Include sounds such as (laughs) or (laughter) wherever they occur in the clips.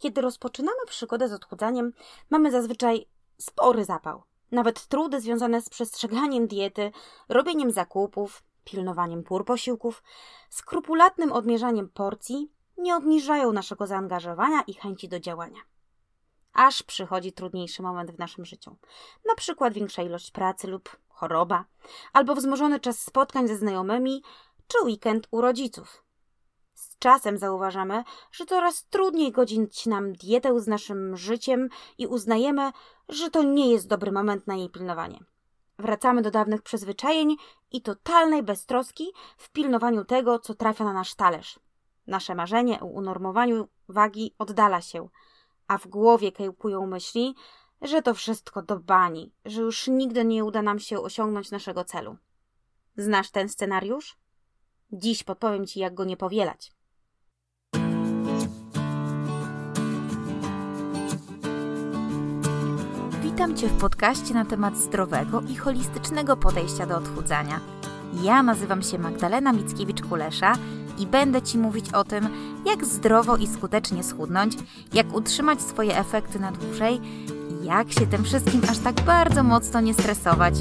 Kiedy rozpoczynamy przygodę z odchudzaniem, mamy zazwyczaj spory zapał. Nawet trudy związane z przestrzeganiem diety, robieniem zakupów, pilnowaniem pór posiłków, skrupulatnym odmierzaniem porcji nie obniżają naszego zaangażowania i chęci do działania. Aż przychodzi trudniejszy moment w naszym życiu, na przykład większa ilość pracy lub choroba, albo wzmożony czas spotkań ze znajomymi, czy weekend u rodziców. Z czasem zauważamy, że coraz trudniej godzić nam dietę z naszym życiem i uznajemy, że to nie jest dobry moment na jej pilnowanie. Wracamy do dawnych przyzwyczajeń i totalnej beztroski w pilnowaniu tego, co trafia na nasz talerz. Nasze marzenie o unormowaniu wagi oddala się, a w głowie kiełkują myśli, że to wszystko do bani, że już nigdy nie uda nam się osiągnąć naszego celu. Znasz ten scenariusz? Dziś podpowiem Ci, jak go nie powielać. Witam Cię w podcaście na temat zdrowego i holistycznego podejścia do odchudzania. Ja nazywam się Magdalena Mickiewicz-Kulesza i będę Ci mówić o tym, jak zdrowo i skutecznie schudnąć, jak utrzymać swoje efekty na dłużej i jak się tym wszystkim aż tak bardzo mocno nie stresować.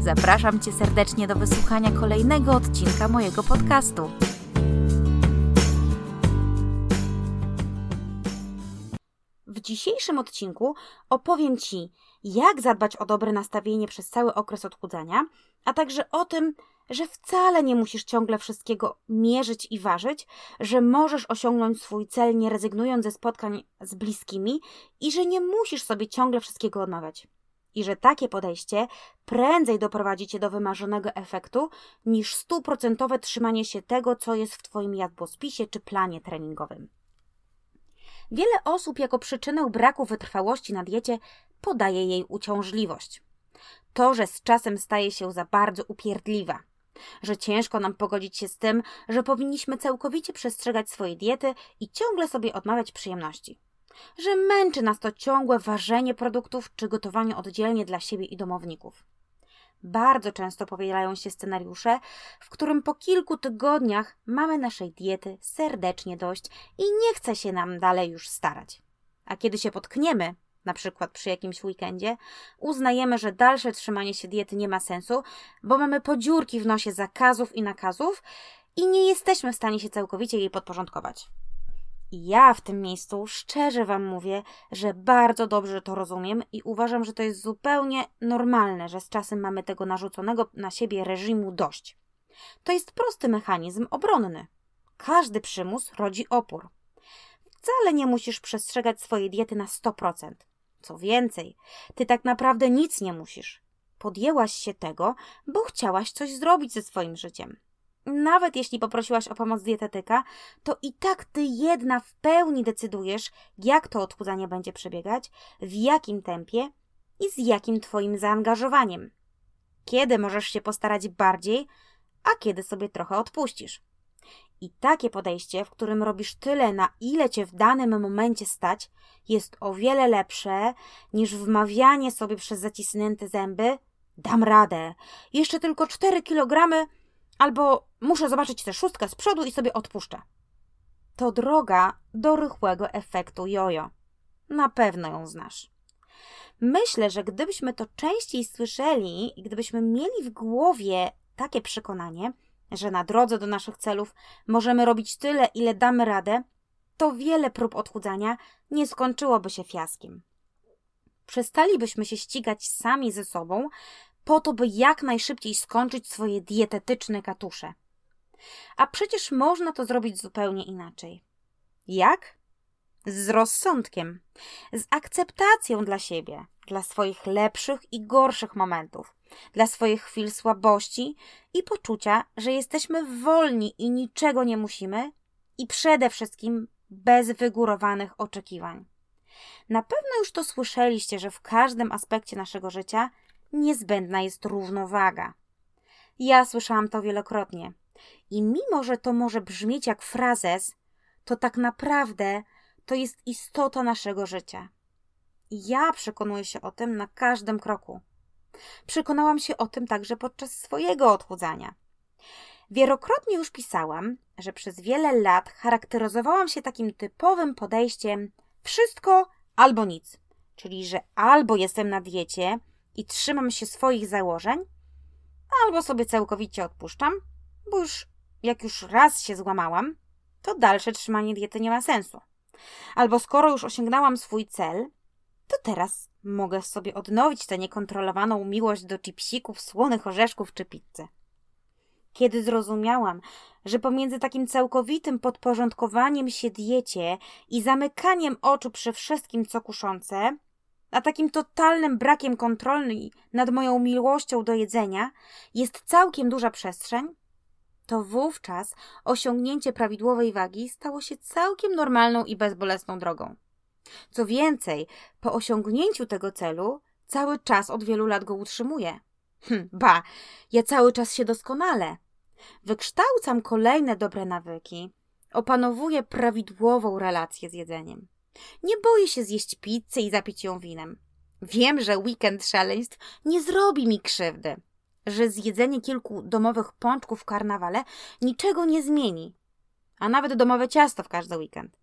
Zapraszam Cię serdecznie do wysłuchania kolejnego odcinka mojego podcastu. Dzisiejszym odcinku opowiem Ci, jak zadbać o dobre nastawienie przez cały okres odchudzania, a także o tym, że wcale nie musisz ciągle wszystkiego mierzyć i ważyć, że możesz osiągnąć swój cel nie rezygnując ze spotkań z bliskimi i że nie musisz sobie ciągle wszystkiego odmawiać. I że takie podejście prędzej doprowadzi cię do wymarzonego efektu niż stuprocentowe trzymanie się tego, co jest w Twoim jadłospisie czy planie treningowym. Wiele osób jako przyczynę braku wytrwałości na diecie podaje jej uciążliwość. To, że z czasem staje się za bardzo upierdliwa, że ciężko nam pogodzić się z tym, że powinniśmy całkowicie przestrzegać swojej diety i ciągle sobie odmawiać przyjemności. Że męczy nas to ciągłe ważenie produktów czy gotowanie oddzielnie dla siebie i domowników. Bardzo często powielają się scenariusze, w którym po kilku tygodniach mamy naszej diety serdecznie dość i nie chce się nam dalej już starać. A kiedy się potkniemy, na przykład przy jakimś weekendzie, uznajemy, że dalsze trzymanie się diety nie ma sensu, bo mamy podziurki w nosie zakazów i nakazów i nie jesteśmy w stanie się całkowicie jej podporządkować. Ja w tym miejscu szczerze Wam mówię, że bardzo dobrze to rozumiem i uważam, że to jest zupełnie normalne, że z czasem mamy tego narzuconego na siebie reżimu dość. To jest prosty mechanizm obronny. Każdy przymus rodzi opór. Wcale nie musisz przestrzegać swojej diety na 100%. Co więcej, ty tak naprawdę nic nie musisz. Podjęłaś się tego, bo chciałaś coś zrobić ze swoim życiem. Nawet jeśli poprosiłaś o pomoc dietetyka, to i tak ty jedna w pełni decydujesz, jak to odchudzanie będzie przebiegać, w jakim tempie i z jakim twoim zaangażowaniem. Kiedy możesz się postarać bardziej, a kiedy sobie trochę odpuścisz. I takie podejście, w którym robisz tyle, na ile cię w danym momencie stać, jest o wiele lepsze niż wmawianie sobie przez zacisnięte zęby: dam radę, jeszcze tylko 4 kilogramy, albo muszę zobaczyć tę szóstkę z przodu i sobie odpuszczę. To droga do rychłego efektu jojo. Na pewno ją znasz. Myślę, że gdybyśmy to częściej słyszeli i gdybyśmy mieli w głowie takie przekonanie, że na drodze do naszych celów możemy robić tyle, ile damy radę, to wiele prób odchudzania nie skończyłoby się fiaskiem. Przestalibyśmy się ścigać sami ze sobą, po to, by jak najszybciej skończyć swoje dietetyczne katusze. A przecież można to zrobić zupełnie inaczej. Jak? Z rozsądkiem, z akceptacją dla siebie, dla swoich lepszych i gorszych momentów, dla swoich chwil słabości i poczucia, że jesteśmy wolni i niczego nie musimy, i przede wszystkim bez wygórowanych oczekiwań. Na pewno już to słyszeliście, że w każdym aspekcie naszego życia niezbędna jest równowaga. Ja słyszałam to wielokrotnie. I mimo, że to może brzmieć jak frazes, to tak naprawdę to jest istota naszego życia. I ja przekonuję się o tym na każdym kroku. Przekonałam się o tym także podczas swojego odchudzania. Wielokrotnie już pisałam, że przez wiele lat charakteryzowałam się takim typowym podejściem Wszystko albo nic. Czyli, że albo jestem na diecie i trzymam się swoich założeń, albo sobie całkowicie odpuszczam, bo już jak już raz się złamałam, to dalsze trzymanie diety nie ma sensu. Albo skoro już osiągnęłam swój cel, to teraz mogę sobie odnowić tę niekontrolowaną miłość do chipsików, słonych orzeszków czy pizzy. Kiedy zrozumiałam, że pomiędzy takim całkowitym podporządkowaniem się diecie i zamykaniem oczu przy wszystkim, co kuszące, a takim totalnym brakiem kontroli nad moją miłością do jedzenia jest całkiem duża przestrzeń, to wówczas osiągnięcie prawidłowej wagi stało się całkiem normalną i bezbolesną drogą. Co więcej, po osiągnięciu tego celu cały czas od wielu lat go utrzymuję. Hm, ba, ja cały czas się doskonale. Wykształcam kolejne dobre nawyki, opanowuję prawidłową relację z jedzeniem. Nie boję się zjeść pizzę i zapić ją winem. Wiem, że weekend szaleństw nie zrobi mi krzywdy, że zjedzenie kilku domowych pączków w karnawale niczego nie zmieni, a nawet domowe ciasto w każdy weekend.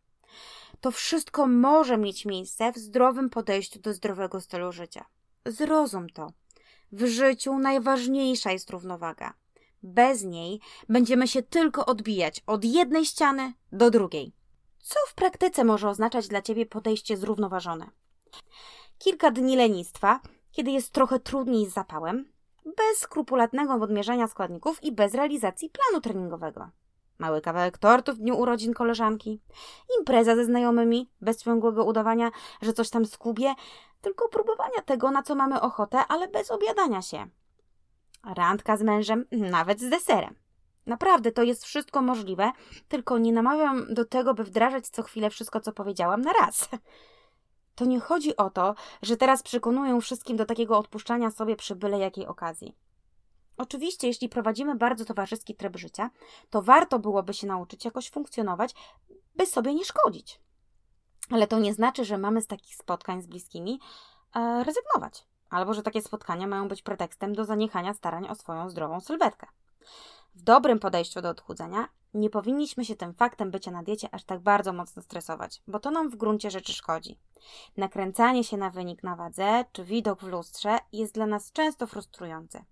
To wszystko może mieć miejsce w zdrowym podejściu do zdrowego stylu życia. Zrozum to. W życiu najważniejsza jest równowaga. Bez niej będziemy się tylko odbijać od jednej ściany do drugiej. Co w praktyce może oznaczać dla Ciebie podejście zrównoważone? Kilka dni lenistwa, kiedy jest trochę trudniej z zapałem, bez skrupulatnego odmierzania składników i bez realizacji planu treningowego. Mały kawałek tortu w dniu urodzin koleżanki, impreza ze znajomymi, bez ciągłego udawania, że coś tam skubie, tylko próbowania tego, na co mamy ochotę, ale bez obiadania się. Randka z mężem, nawet z deserem. Naprawdę, to jest wszystko możliwe, tylko nie namawiam do tego, by wdrażać co chwilę wszystko, co powiedziałam na raz. (laughs) To nie chodzi o to, że teraz przekonuję wszystkim do takiego odpuszczania sobie przy byle jakiej okazji. Oczywiście, jeśli prowadzimy bardzo towarzyski tryb życia, to warto byłoby się nauczyć jakoś funkcjonować, by sobie nie szkodzić. Ale to nie znaczy, że mamy z takich spotkań z bliskimi e, rezygnować, albo że takie spotkania mają być pretekstem do zaniechania starań o swoją zdrową sylwetkę. W dobrym podejściu do odchudzania nie powinniśmy się tym faktem bycia na diecie aż tak bardzo mocno stresować, bo to nam w gruncie rzeczy szkodzi. Nakręcanie się na wynik na wadze czy widok w lustrze jest dla nas często frustrujący.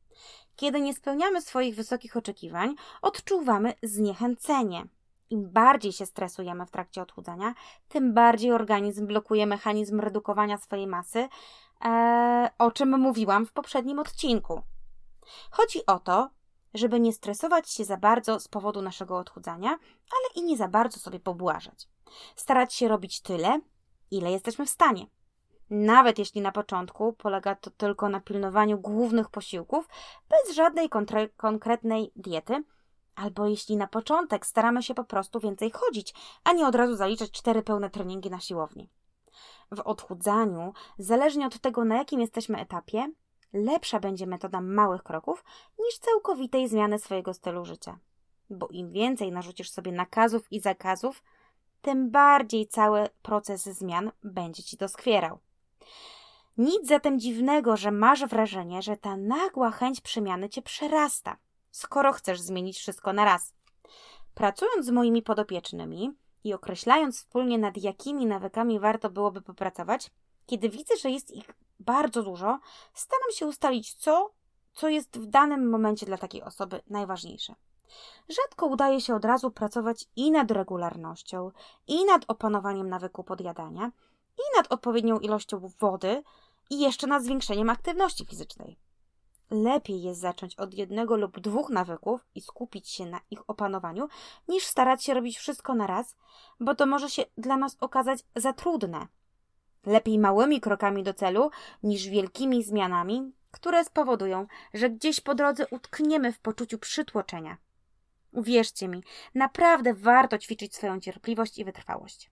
Kiedy nie spełniamy swoich wysokich oczekiwań, odczuwamy zniechęcenie. Im bardziej się stresujemy w trakcie odchudzania, tym bardziej organizm blokuje mechanizm redukowania swojej masy, ee, o czym mówiłam w poprzednim odcinku. Chodzi o to, żeby nie stresować się za bardzo z powodu naszego odchudzania, ale i nie za bardzo sobie pobłażać. Starać się robić tyle, ile jesteśmy w stanie. Nawet jeśli na początku polega to tylko na pilnowaniu głównych posiłków, bez żadnej konkretnej diety, albo jeśli na początek staramy się po prostu więcej chodzić, a nie od razu zaliczać cztery pełne treningi na siłowni. W odchudzaniu, zależnie od tego, na jakim jesteśmy etapie, lepsza będzie metoda małych kroków niż całkowitej zmiany swojego stylu życia. Bo im więcej narzucisz sobie nakazów i zakazów, tym bardziej cały proces zmian będzie ci doskwierał. Nic zatem dziwnego, że masz wrażenie, że ta nagła chęć przemiany cię przerasta, skoro chcesz zmienić wszystko na raz. Pracując z moimi podopiecznymi i określając wspólnie nad jakimi nawykami warto byłoby popracować, kiedy widzę, że jest ich bardzo dużo, staram się ustalić, co, co jest w danym momencie dla takiej osoby najważniejsze. Rzadko udaje się od razu pracować i nad regularnością, i nad opanowaniem nawyku podjadania, i nad odpowiednią ilością wody, i jeszcze nad zwiększeniem aktywności fizycznej. Lepiej jest zacząć od jednego lub dwóch nawyków i skupić się na ich opanowaniu, niż starać się robić wszystko na raz, bo to może się dla nas okazać za trudne. Lepiej małymi krokami do celu niż wielkimi zmianami, które spowodują, że gdzieś po drodze utkniemy w poczuciu przytłoczenia. Uwierzcie mi, naprawdę warto ćwiczyć swoją cierpliwość i wytrwałość.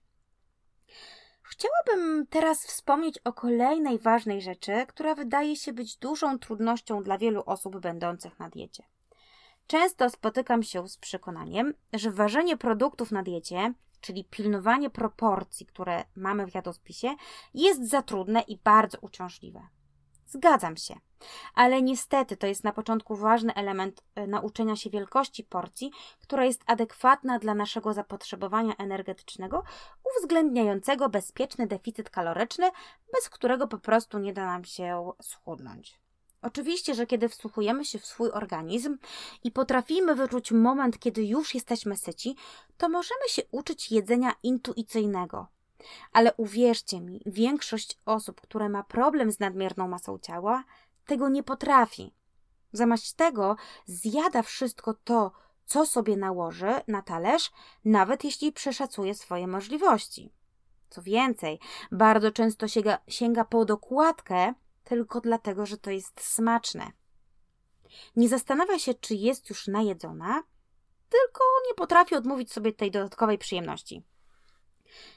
Chciałabym teraz wspomnieć o kolejnej ważnej rzeczy, która wydaje się być dużą trudnością dla wielu osób będących na diecie. Często spotykam się z przekonaniem, że ważenie produktów na diecie czyli pilnowanie proporcji, które mamy w jadłospisie, jest za trudne i bardzo uciążliwe. Zgadzam się. Ale niestety to jest na początku ważny element e, nauczenia się wielkości porcji, która jest adekwatna dla naszego zapotrzebowania energetycznego, uwzględniającego bezpieczny deficyt kaloryczny, bez którego po prostu nie da nam się schudnąć. Oczywiście, że kiedy wsłuchujemy się w swój organizm i potrafimy wyczuć moment, kiedy już jesteśmy syci, to możemy się uczyć jedzenia intuicyjnego. Ale uwierzcie mi, większość osób, które ma problem z nadmierną masą ciała, tego nie potrafi. Zamiast tego zjada wszystko to, co sobie nałoży na talerz, nawet jeśli przeszacuje swoje możliwości. Co więcej, bardzo często sięga, sięga po dokładkę tylko dlatego, że to jest smaczne. Nie zastanawia się, czy jest już najedzona, tylko nie potrafi odmówić sobie tej dodatkowej przyjemności.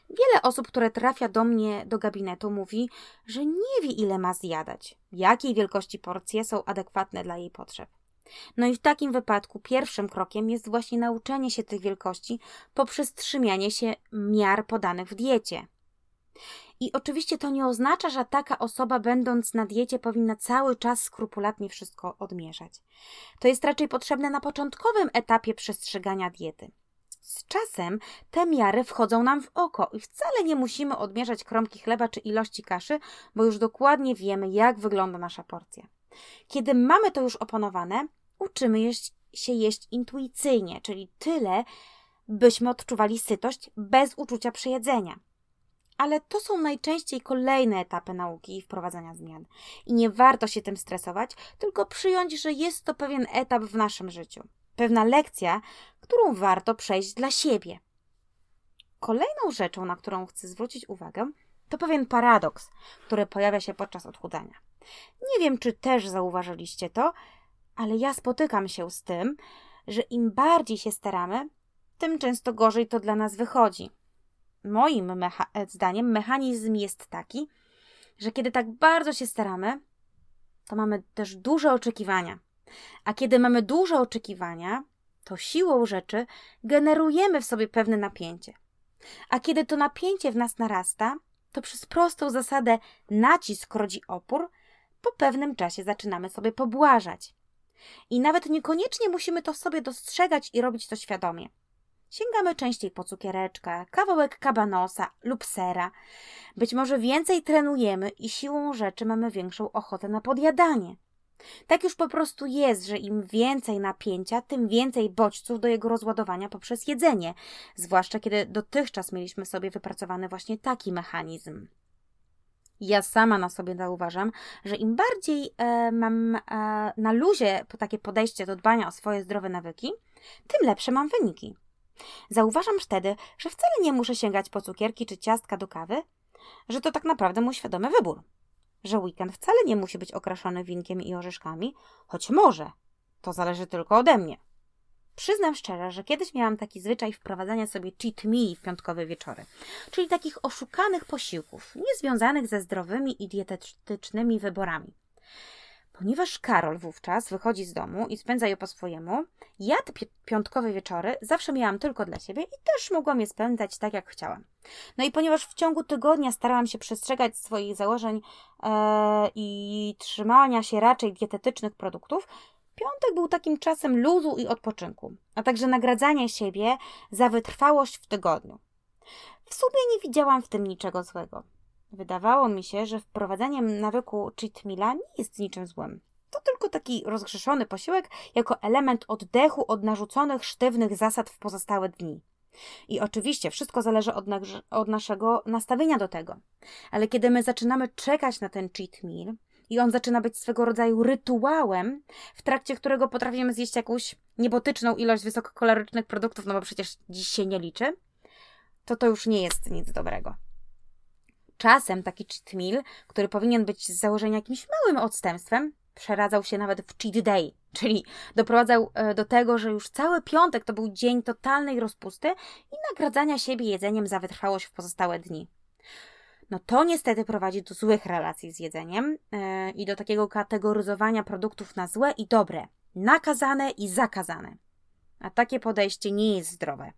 Wiele osób, które trafia do mnie do gabinetu, mówi, że nie wie, ile ma zjadać, jakiej wielkości porcje są adekwatne dla jej potrzeb. No i w takim wypadku pierwszym krokiem jest właśnie nauczenie się tych wielkości poprzez trzymianie się miar podanych w diecie. I oczywiście to nie oznacza, że taka osoba, będąc na diecie, powinna cały czas skrupulatnie wszystko odmierzać. To jest raczej potrzebne na początkowym etapie przestrzegania diety. Z czasem te miary wchodzą nam w oko i wcale nie musimy odmierzać kromki chleba czy ilości kaszy, bo już dokładnie wiemy, jak wygląda nasza porcja. Kiedy mamy to już opanowane, uczymy jeść, się jeść intuicyjnie, czyli tyle, byśmy odczuwali sytość bez uczucia przejedzenia ale to są najczęściej kolejne etapy nauki i wprowadzania zmian. I nie warto się tym stresować, tylko przyjąć, że jest to pewien etap w naszym życiu. Pewna lekcja, którą warto przejść dla siebie. Kolejną rzeczą, na którą chcę zwrócić uwagę, to pewien paradoks, który pojawia się podczas odchudzania. Nie wiem, czy też zauważyliście to, ale ja spotykam się z tym, że im bardziej się staramy, tym często gorzej to dla nas wychodzi moim mecha zdaniem mechanizm jest taki, że kiedy tak bardzo się staramy, to mamy też duże oczekiwania. A kiedy mamy duże oczekiwania, to siłą rzeczy generujemy w sobie pewne napięcie. A kiedy to napięcie w nas narasta, to przez prostą zasadę nacisk rodzi opór, po pewnym czasie zaczynamy sobie pobłażać. I nawet niekoniecznie musimy to sobie dostrzegać i robić to świadomie. Sięgamy częściej po cukiereczkę, kawałek kabanosa lub sera. Być może więcej trenujemy i siłą rzeczy mamy większą ochotę na podjadanie. Tak już po prostu jest, że im więcej napięcia, tym więcej bodźców do jego rozładowania poprzez jedzenie, zwłaszcza kiedy dotychczas mieliśmy sobie wypracowany właśnie taki mechanizm. Ja sama na sobie zauważam, że im bardziej e, mam e, na luzie takie podejście do dbania o swoje zdrowe nawyki, tym lepsze mam wyniki. Zauważam wtedy, że wcale nie muszę sięgać po cukierki czy ciastka do kawy, że to tak naprawdę mój świadomy wybór. Że weekend wcale nie musi być okraszony winkiem i orzeszkami, choć może. To zależy tylko ode mnie. Przyznam szczerze, że kiedyś miałam taki zwyczaj wprowadzania sobie cheat meal w piątkowe wieczory, czyli takich oszukanych posiłków, niezwiązanych ze zdrowymi i dietetycznymi wyborami. Ponieważ Karol wówczas wychodzi z domu i spędza je po swojemu, ja te piątkowe wieczory zawsze miałam tylko dla siebie i też mogłam je spędzać tak, jak chciałam. No i ponieważ w ciągu tygodnia starałam się przestrzegać swoich założeń e, i trzymania się raczej dietetycznych produktów, piątek był takim czasem luzu i odpoczynku, a także nagradzania siebie za wytrwałość w tygodniu. W sumie nie widziałam w tym niczego złego. Wydawało mi się, że wprowadzanie nawyku cheat meala nie jest niczym złym. To tylko taki rozgrzeszony posiłek jako element oddechu od narzuconych sztywnych zasad w pozostałe dni. I oczywiście wszystko zależy od, od naszego nastawienia do tego. Ale kiedy my zaczynamy czekać na ten cheat meal i on zaczyna być swego rodzaju rytuałem, w trakcie którego potrafimy zjeść jakąś niebotyczną ilość wysokokalorycznych produktów, no bo przecież dziś się nie liczy, to to już nie jest nic dobrego. Czasem taki cheat meal, który powinien być z założenia jakimś małym odstępstwem, przeradzał się nawet w cheat day, czyli doprowadzał e, do tego, że już cały piątek to był dzień totalnej rozpusty i nagradzania siebie jedzeniem za wytrwałość w pozostałe dni. No to niestety prowadzi do złych relacji z jedzeniem yy, i do takiego kategoryzowania produktów na złe i dobre, nakazane i zakazane. A takie podejście nie jest zdrowe.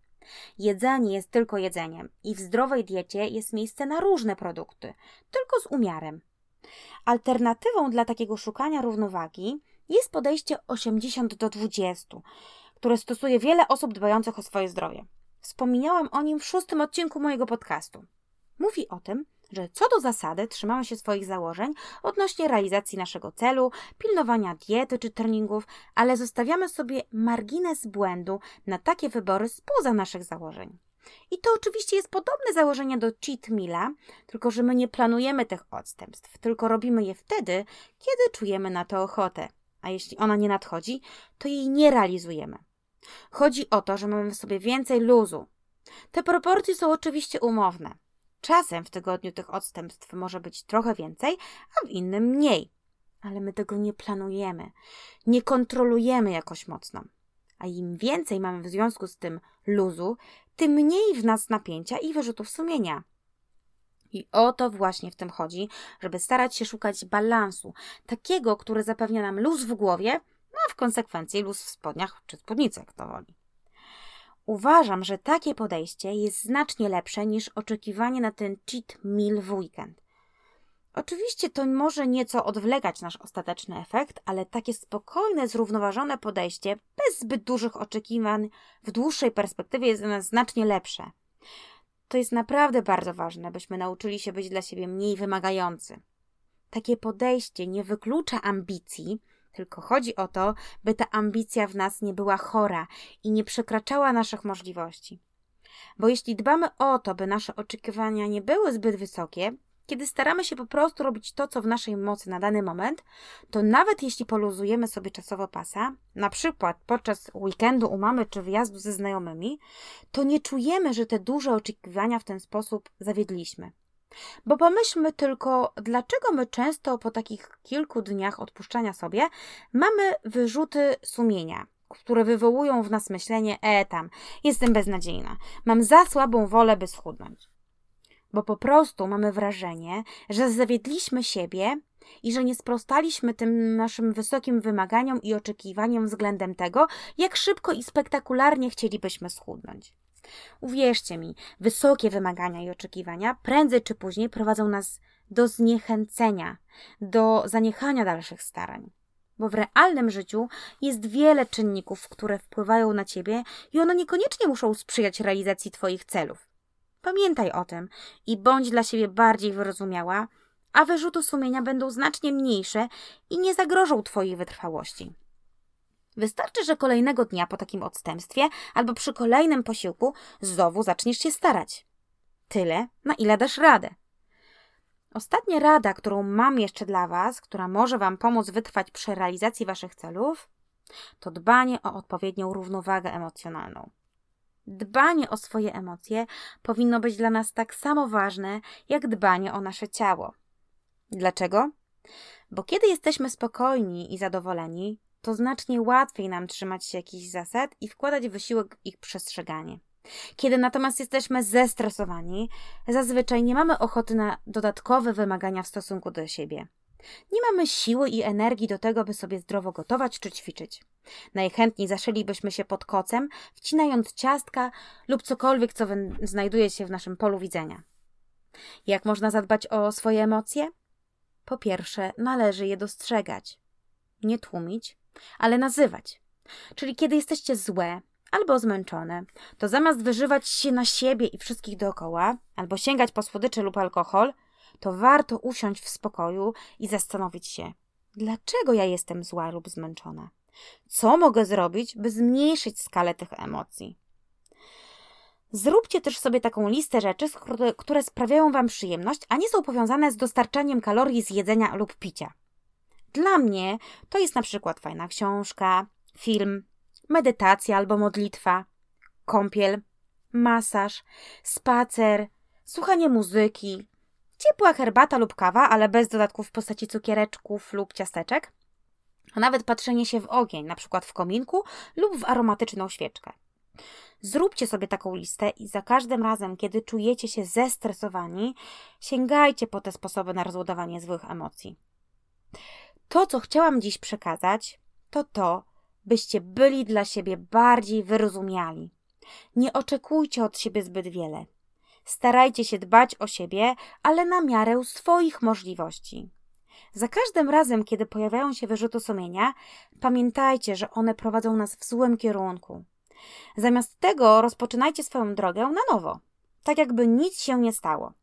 Jedzenie jest tylko jedzeniem i w zdrowej diecie jest miejsce na różne produkty, tylko z umiarem. Alternatywą dla takiego szukania równowagi jest podejście 80 do 20, które stosuje wiele osób dbających o swoje zdrowie. Wspomniałam o nim w szóstym odcinku mojego podcastu. Mówi o tym, że co do zasady trzymamy się swoich założeń odnośnie realizacji naszego celu, pilnowania diety czy treningów, ale zostawiamy sobie margines błędu na takie wybory spoza naszych założeń. I to oczywiście jest podobne założenie do cheat meala, tylko że my nie planujemy tych odstępstw, tylko robimy je wtedy, kiedy czujemy na to ochotę. A jeśli ona nie nadchodzi, to jej nie realizujemy. Chodzi o to, że mamy w sobie więcej luzu. Te proporcje są oczywiście umowne. Czasem w tygodniu tych odstępstw może być trochę więcej, a w innym mniej. Ale my tego nie planujemy, nie kontrolujemy jakoś mocno. A im więcej mamy w związku z tym luzu, tym mniej w nas napięcia i wyrzutów sumienia. I o to właśnie w tym chodzi, żeby starać się szukać balansu, takiego, który zapewnia nam luz w głowie, no a w konsekwencji luz w spodniach czy spódnicach, kto woli. Uważam, że takie podejście jest znacznie lepsze niż oczekiwanie na ten cheat meal w weekend. Oczywiście to może nieco odwlegać nasz ostateczny efekt, ale takie spokojne, zrównoważone podejście, bez zbyt dużych oczekiwań, w dłuższej perspektywie jest dla nas znacznie lepsze. To jest naprawdę bardzo ważne, byśmy nauczyli się być dla siebie mniej wymagający. Takie podejście nie wyklucza ambicji, tylko chodzi o to, by ta ambicja w nas nie była chora i nie przekraczała naszych możliwości. Bo jeśli dbamy o to, by nasze oczekiwania nie były zbyt wysokie, kiedy staramy się po prostu robić to, co w naszej mocy na dany moment, to nawet jeśli poluzujemy sobie czasowo pasa, na przykład podczas weekendu u mamy czy wyjazdu ze znajomymi, to nie czujemy, że te duże oczekiwania w ten sposób zawiedliśmy. Bo pomyślmy tylko, dlaczego my często po takich kilku dniach odpuszczania sobie mamy wyrzuty sumienia, które wywołują w nas myślenie: e, tam, jestem beznadziejna, mam za słabą wolę, by schudnąć. Bo po prostu mamy wrażenie, że zawiedliśmy siebie i że nie sprostaliśmy tym naszym wysokim wymaganiom i oczekiwaniom względem tego, jak szybko i spektakularnie chcielibyśmy schudnąć. Uwierzcie mi, wysokie wymagania i oczekiwania prędzej czy później prowadzą nas do zniechęcenia, do zaniechania dalszych starań. Bo w realnym życiu jest wiele czynników, które wpływają na ciebie i one niekoniecznie muszą sprzyjać realizacji Twoich celów. Pamiętaj o tym i bądź dla siebie bardziej wyrozumiała, a wyrzuty sumienia będą znacznie mniejsze i nie zagrożą Twojej wytrwałości. Wystarczy, że kolejnego dnia po takim odstępstwie albo przy kolejnym posiłku znowu zaczniesz się starać. Tyle, na ile dasz radę. Ostatnia rada, którą mam jeszcze dla Was, która może Wam pomóc wytrwać przy realizacji Waszych celów, to dbanie o odpowiednią równowagę emocjonalną. Dbanie o swoje emocje powinno być dla nas tak samo ważne, jak dbanie o nasze ciało. Dlaczego? Bo kiedy jesteśmy spokojni i zadowoleni, to znacznie łatwiej nam trzymać się jakichś zasad i wkładać wysiłek w ich przestrzeganie. Kiedy natomiast jesteśmy zestresowani, zazwyczaj nie mamy ochoty na dodatkowe wymagania w stosunku do siebie. Nie mamy siły i energii do tego, by sobie zdrowo gotować czy ćwiczyć. Najchętniej zaszylibyśmy się pod kocem, wcinając ciastka lub cokolwiek, co znajduje się w naszym polu widzenia. Jak można zadbać o swoje emocje? Po pierwsze, należy je dostrzegać, nie tłumić, ale nazywać. Czyli kiedy jesteście złe albo zmęczone, to zamiast wyżywać się na siebie i wszystkich dookoła, albo sięgać po słodycze lub alkohol, to warto usiąść w spokoju i zastanowić się, dlaczego ja jestem zła lub zmęczona. Co mogę zrobić, by zmniejszyć skalę tych emocji? Zróbcie też sobie taką listę rzeczy, które sprawiają Wam przyjemność, a nie są powiązane z dostarczaniem kalorii z jedzenia lub picia. Dla mnie to jest na przykład fajna książka, film, medytacja albo modlitwa, kąpiel, masaż, spacer, słuchanie muzyki, ciepła herbata lub kawa, ale bez dodatków w postaci cukiereczków lub ciasteczek, a nawet patrzenie się w ogień, na przykład w kominku lub w aromatyczną świeczkę. Zróbcie sobie taką listę i za każdym razem, kiedy czujecie się zestresowani, sięgajcie po te sposoby na rozładowanie złych emocji. To, co chciałam dziś przekazać, to to, byście byli dla siebie bardziej wyrozumiali. Nie oczekujcie od siebie zbyt wiele. Starajcie się dbać o siebie, ale na miarę swoich możliwości. Za każdym razem, kiedy pojawiają się wyrzuty sumienia, pamiętajcie, że one prowadzą nas w złym kierunku. Zamiast tego rozpoczynajcie swoją drogę na nowo, tak jakby nic się nie stało.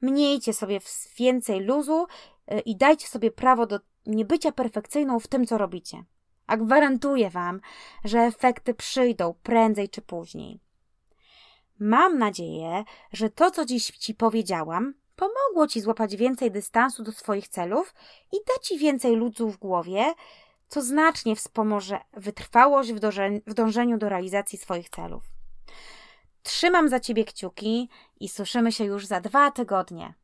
Mniejcie sobie więcej luzu y, i dajcie sobie prawo do niebycia perfekcyjną w tym, co robicie. A gwarantuję Wam, że efekty przyjdą prędzej czy później. Mam nadzieję, że to, co dziś Ci powiedziałam, pomogło Ci złapać więcej dystansu do swoich celów i da Ci więcej luzu w głowie, co znacznie wspomoże wytrwałość w dążeniu do realizacji swoich celów. Trzymam za Ciebie kciuki i słyszymy się już za dwa tygodnie.